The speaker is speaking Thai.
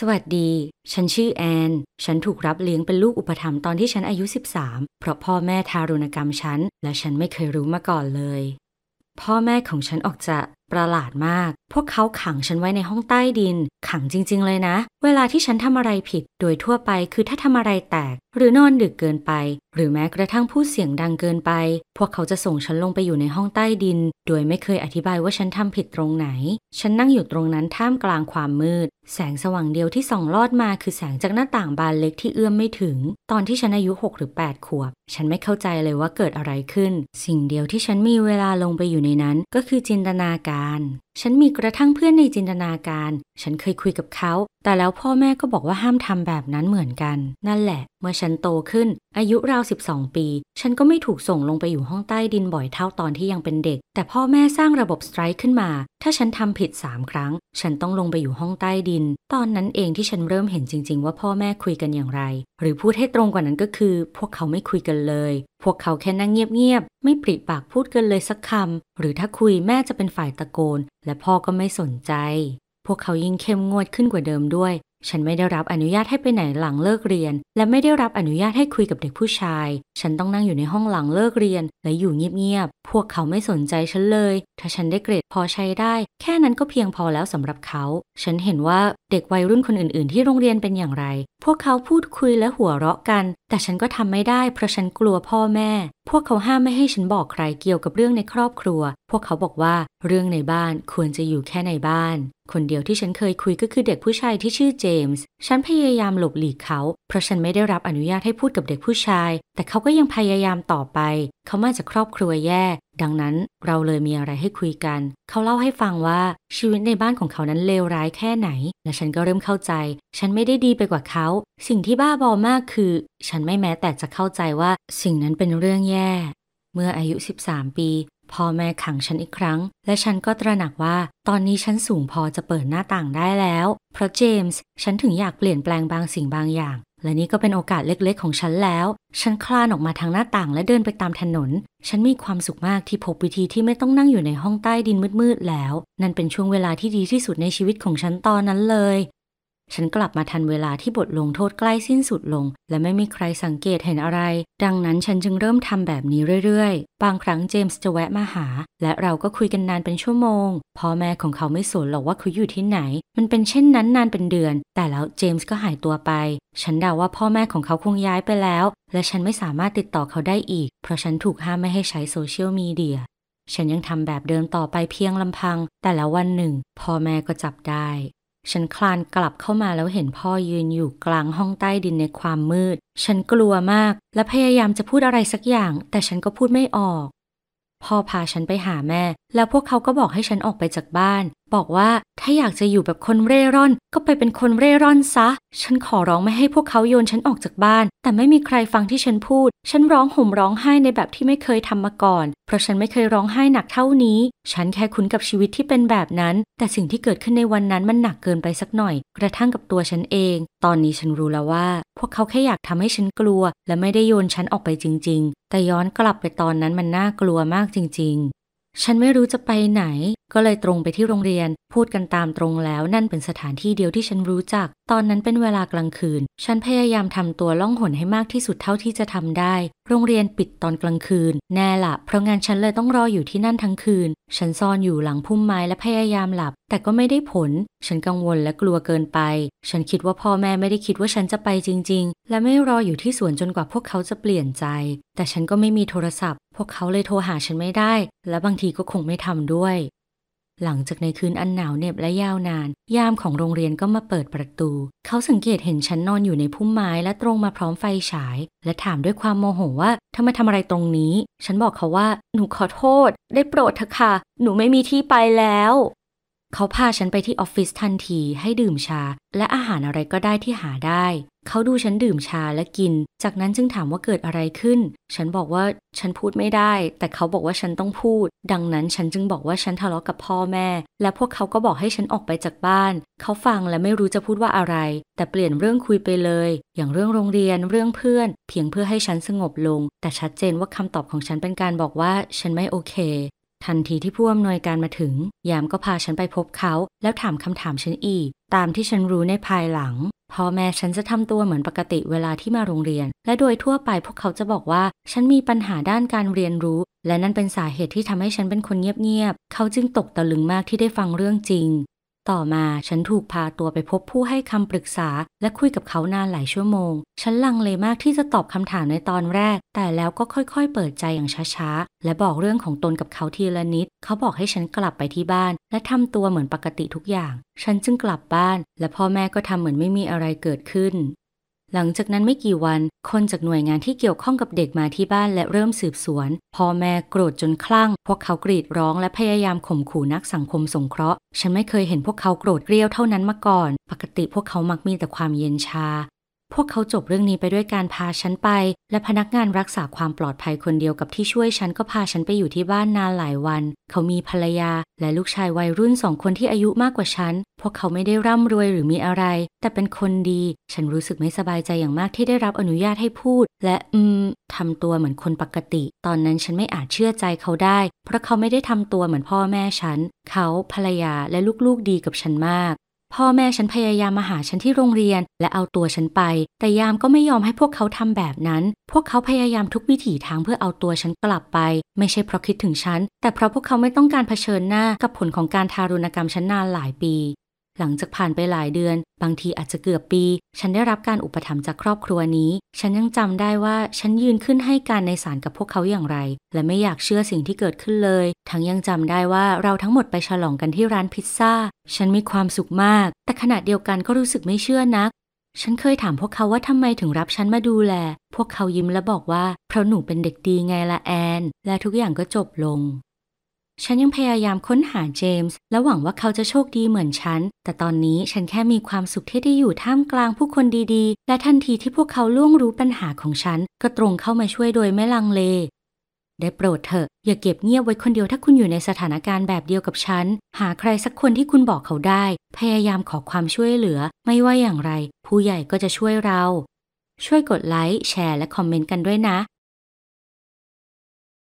สวัสดี ฉันชื่อแอน ฉันถูกรับเลี้ยงเป็นลูกอุปถัมภ์ตอนที่ฉันอายุ 13 เพราะพ่อแม่ทารุณกรรมฉัน และฉันไม่เคยรู้มาก่อนเลย พ่อแม่ของฉันออกจะประหลาดมาก พวกเขาขังฉันไว้ในห้องใต้ดิน ขังจริง ๆ เลยนะ เวลาที่ฉันทำอะไรผิด โดยทั่วไปคือถ้าทำอะไรแตก หรือนอนดึกเกินไป หรือแม้กระทั่งพูดเสียงดังเกินไป พวกเขาจะส่งฉันลงไปอยู่ในห้องใต้ดิน โดยไม่เคยอธิบายว่าฉันทำผิดตรงไหน ฉันนั่งอยู่ตรงนั้นท่ามกลางความมืด แสงสว่างเดียวที่ส่องลอดมาคือแสงจากหน้าต่างบานเล็กที่เอื้อมไม่ถึง ตอนที่ฉันอายุ6หรือ8ขวบ ฉันไม่เข้าใจเลยว่าเกิดอะไรขึ้น สิ่งเดียวที่ฉันมีเวลาลงไปอยู่ในนั้น ก็คือจินตนาการการ ฉันมีกระทั่งเพื่อนในจินตนาการ ฉันเคยคุยกับเขา แต่แล้วพ่อแม่ก็บอกว่าห้ามทำแบบนั้นเหมือนกัน นั่นแหละ เมื่อฉันโตขึ้น อายุราว 12 ปี ฉันก็ไม่ถูกส่งลงไปอยู่ห้องใต้ดินบ่อยเท่าตอนที่ยังเป็นเด็ก แต่พ่อแม่สร้างระบบสไตร์ขึ้นมา ถ้าฉันทำผิด 3 ครั้ง ฉันต้องลงไปอยู่ห้องใต้ดิน ตอนนั้นเองที่ฉันเริ่มเห็นจริง ๆ ว่าพ่อแม่คุยกันอย่างไร หรือพูดให้ตรงกว่านั้นก็คือ พวกเขาไม่คุยกันเลย พวกเขาแค่นั่งเงียบๆไม่ปริปากพูดกันเลยสักคำหรือถ้าคุยแม่จะเป็นฝ่ายตะโกนและพ่อก็ไม่สนใจ พวกเขายิ่งเข้มงวดขึ้นกว่าเดิมด้วย ฉันไม่ได้รับอนุญาตให้ไปไหนหลังเลิกเรียน และไม่ได้รับอนุญาตให้คุยกับเด็กผู้ชาย ฉันต้องนั่งอยู่ในห้องหลังเลิกเรียน และอยู่เงียบๆ พวกเขาไม่สนใจฉันเลย ถ้าฉันได้เกรดพอใช้ได้ แค่นั้นก็เพียงพอแล้วสำหรับเขา ฉันเห็นว่าเด็กวัยรุ่นคนอื่น ๆ ที่โรงเรียนเป็นอย่างไร พวกเขาพูดคุยและหัวเราะกัน แต่ฉันก็ทำไม่ได้เพราะฉันกลัวพ่อแม่ พวกเขาห้ามไม่ให้ฉันบอกใครเกี่ยวกับเรื่องในครอบครัว พวกเขาบอกว่าเรื่องในบ้านควรจะอยู่แค่ในบ้าน คนเดียวที่ฉันเคยคุยก็คือเด็กผู้ชายที่ชื่อเจมส์ ฉันพยายามหลบหลีกเขา เพราะฉันไม่ได้รับอนุญาตให้พูดกับเด็กผู้ชาย แต่เขาก็ยังพยายามต่อไป เขามาจากครอบครัวแย่ ดังนั้นเราเลยมีอะไรให้คุยกัน เขาเล่าให้ฟังว่าชีวิตในบ้านของเขานั้นเลวร้ายแค่ไหน และฉันก็เริ่มเข้าใจ ฉันไม่ได้ดีไปกว่าเขา สิ่งที่บ้าบอมากคือ ฉันไม่แม้แต่จะเข้าใจว่าสิ่งนั้นเป็นเรื่องแย่ เมื่ออายุ 13 ปี พ่อแม่ขังฉันอีกครั้ง และฉันก็ตระหนักว่า ตอนนี้ฉันสูงพอจะเปิดหน้าต่างได้แล้ว เพราะเจมส์ฉันถึงอยากเปลี่ยนแปลงบางสิ่งบางอย่าง และนี่ก็เป็นโอกาสเล็กๆ ของฉันแล้ว ฉันคลานออกมาทางหน้าต่างและเดินไปตามถนน ฉันมีความสุขมากที่พบวิธีที่ไม่ต้องนั่งอยู่ในห้องใต้ดินมืดๆแล้ว นั่นเป็นช่วงเวลาที่ดีที่สุดในชีวิตของฉันตอนนั้นเลย ฉันกลับมาทันเวลาที่บทลงโทษใกล้สิ้นสุดลง และไม่มีใครสังเกตเห็นอะไร ดังนั้นฉันจึงเริ่มทำแบบนี้เรื่อยๆ บางครั้งเจมส์จะแวะมาหา และเราก็คุยกันนานเป็นชั่วโมง พ่อแม่ของเขาไม่สนหรอกว่าเขาอยู่ที่ไหน มันเป็นเช่นนั้นนานเป็นเดือน แต่แล้วเจมส์ก็หายตัวไป ฉันเดาว่าพ่อแม่ของเขาคงย้ายไปแล้ว และฉันไม่สามารถติดต่อเขาได้อีก เพราะฉันถูกห้ามไม่ให้ใช้โซเชียลมีเดีย ฉันยังทำแบบเดิมต่อไปเพียงลำพัง แต่แล้ววันหนึ่งพ่อแม่ก็จับได้ ฉันคลานกลับเข้ามาแล้วเห็นพ่อยืนอยู่กลางห้องใต้ดินในความมืด ฉันกลัวมากและพยายามจะพูดอะไรสักอย่าง แต่ฉันก็พูดไม่ออก พ่อพาฉันไปหาแม่ แล้วพวกเขาก็บอกให้ฉันออกไปจากบ้าน บอกว่าถ้าอยากจะอยู่แบบคนเร่ร่อน ก็ไปเป็นคนเร่ร่อนซะ ฉันขอร้องไม่ให้พวกเขาโยนฉันออกจากบ้าน แต่ไม่มีใครฟังที่ฉันพูด ฉันร้องห่มร้องไห้ในแบบที่ไม่เคยทำมาก่อน เพราะฉันไม่เคยร้องไห้หนักเท่านี้ ฉันแค่คุ้นกับชีวิตที่เป็นแบบนั้น แต่สิ่งที่เกิดขึ้นในวันนั้นมันหนักเกินไปสักหน่อย กระทั่งกับตัวฉันเอง ตอนนี้ฉันรู้แล้วว่า พวกเขาแค่อยากทำให้ฉันกลัว และไม่ได้โยนฉันออกไปจริง ๆ แต่ย้อนกลับไปตอนนั้นมันน่ากลัวมากจริง ๆฉันไม่รู้จะไปไหน ก็เลยตรงไปที่โรงเรียน พูดกันตามตรงแล้วนั่นเป็นสถานที่เดียวที่ฉันรู้จัก ตอนนั้นเป็นเวลากลางคืน ฉันพยายามทำตัวล่องหนให้มากที่สุดเท่าที่จะทำได้ โรงเรียนปิดตอนกลางคืน แน่ละเพราะงานฉันเลยต้องรออยู่ที่นั่นทั้งคืน ฉันซ่อนอยู่หลังพุ่มไม้และพยายามหลับ แต่ก็ไม่ได้ผล ฉันกังวลและกลัวเกินไป ฉันคิดว่าพ่อแม่ไม่ได้คิดว่าฉันจะไปจริง ๆ และไม่รออยู่ที่สวนจนกว่าพวกเขาจะเปลี่ยนใจ แต่ฉันก็ไม่มีโทรศัพท์ พวกเขาเลยโทรหาฉันไม่ได้ และบางทีก็คงไม่ทำด้วย หลังจากในคืนอันหนาวเหน็บและยาวนาน ยามของโรงเรียนก็มาเปิดประตู เขาสังเกตเห็นฉันนอนอยู่ในพุ่มไม้และตรงมาพร้อมไฟฉาย และถามด้วยความโมโหว่าทำไมทำอะไรตรงนี้ ฉันบอกเขาว่า หนูขอโทษ ได้โปรดเถอะค่ะ หนูไม่มีที่ไปแล้ว เขาพาฉันไปที่ออฟฟิศทันทีให้ดื่มชา และอาหารอะไรก็ได้ที่หาได้ เขาดูฉันดื่มชาและกิน จากนั้นจึงถามว่าเกิดอะไรขึ้น ฉันบอกว่าฉันพูดไม่ได้ แต่เขาบอกว่าฉันต้องพูด ดังนั้นฉันจึงบอกว่าฉันทะเลาะกับพ่อแม่ และพวกเขาก็บอกให้ฉันออกไปจากบ้าน เขาฟังและไม่รู้จะพูดว่าอะไร แต่เปลี่ยนเรื่องคุยไปเลย อย่างเรื่องโรงเรียนเรื่องเพื่อน เพียงเพื่อให้ฉันสงบลง แต่ชัดเจนว่าคำตอบของฉันเป็นการบอกว่าฉันไม่โอเค ทันทีที่ผู้อำนวยการมาถึง ยามก็พาฉันไปพบเขา แล้วถามคำถามฉันอีก ตามที่ฉันรู้ในภายหลังพ่อแม่ฉันจะทำตัวเหมือนปกติเวลาที่มาโรงเรียน และโดยทั่วไปพวกเขาจะบอกว่า ฉันมีปัญหาด้านการเรียนรู้ และนั่นเป็นสาเหตุที่ทำให้ฉันเป็นคนเงียบๆ เขาจึงตกตะลึงมากที่ได้ฟังเรื่องจริง ต่อมาฉันถูกพาตัวไปพบผู้ให้คำปรึกษา และคุยกับเขานานหลายชั่วโมง ฉันลังเลมากที่จะตอบคำถามในตอนแรก แต่แล้วก็ค่อยๆ เปิดใจอย่างช้าๆ และบอกเรื่องของตนกับเขาทีละนิด เขาบอกให้ฉันกลับไปที่บ้าน และทำตัวเหมือนปกติทุกอย่าง ฉันจึงกลับบ้าน และพ่อแม่ก็ทำเหมือนไม่มีอะไรเกิดขึ้น หลังจากนั้นไม่กี่วัน คนจากหน่วยงานที่เกี่ยวข้องกับเด็กมาที่บ้านและเริ่มสืบสวน พ่อแม่โกรธจนคลั่ง พวกเขากรีดร้องและพยายามข่มขู่นักสังคมสงเคราะห์ ฉันไม่เคยเห็นพวกเขาโกรธเกรี้ยวเท่านั้นมาก่อน ปกติพวกเขามักมีแต่ความเย็นชา พวกเขาจบเรื่องนี้ไปด้วยการพาฉันไป และพนักงานรักษาความปลอดภัยคนเดียวกับที่ช่วยฉันก็พาฉันไปอยู่ที่บ้านนานหลายวัน เขามีภรรยา และลูกชายวัยรุ่นสองคนที่อายุมากกว่าฉัน พวกเขาไม่ได้ร่ำรวยหรือมีอะไร แต่เป็นคนดี ฉันรู้สึกไม่สบายใจอย่างมากที่ได้รับอนุญาตให้พูด และอืมทำตัวเหมือนคนปกติ ตอนนั้นฉันไม่อาจเชื่อใจเขาได้ เพราะเขาไม่ได้ทำตัวเหมือนพ่อแม่ฉัน เขาภรรยาและลูกๆดีกับฉันมาก พ่อแม่ฉันพยายามมาหาฉันที่โรงเรียน และเอาตัวฉันไป แต่ยามก็ไม่ยอมให้พวกเขาทำแบบนั้น พวกเขาพยายามทุกวิถีทางเพื่อเอาตัวฉันกลับไป ไม่ใช่เพราะคิดถึงฉัน แต่เพราะพวกเขาไม่ต้องการเผชิญหน้ากับผลของการทารุณกรรมฉันนานหลายปี หลังจากผ่านไปหลายเดือน บางทีอาจจะเกือบปี ฉันได้รับการอุปถัมภ์จากครอบครัวนี้ ฉันยังจำได้ว่าฉันยืนขึ้นให้การในศาลกับพวกเขาอย่างไร และไม่อยากเชื่อสิ่งที่เกิดขึ้นเลย ทั้งยังจำได้ว่าเราทั้งหมดไปฉลองกันที่ร้านพิซซ่า ฉันมีความสุขมาก แต่ขณะเดียวกันก็รู้สึกไม่เชื่อนัก ฉันเคยถามพวกเขาว่าทำไมถึงรับฉันมาดูแล พวกเขายิ้มและบอกว่าเพราะหนูเป็นเด็กดีไงละแอน และทุกอย่างก็จบลง ฉันยังพยายามค้นหาเจมส์และหวังว่าเขาจะโชคดีเหมือนฉัน แต่ตอนนี้ฉันแค่มีความสุขที่ได้อยู่ท่ามกลางผู้คนดีๆ และทันทีที่พวกเขาล่วงรู้ปัญหาของฉัน ก็ตรงเข้ามาช่วยโดยไม่ลังเล ได้โปรดเถอะ อย่าเก็บเงียบไว้คนเดียวถ้าคุณอยู่ในสถานการณ์แบบเดียวกับฉัน หาใครสักคนที่คุณบอกเขาได้ พยายามขอความช่วยเหลือ ไม่ว่าอย่างไร ผู้ใหญ่ก็จะช่วยเรา ช่วยกดไลค์แชร์และคอมเมนต์กันด้วยนะ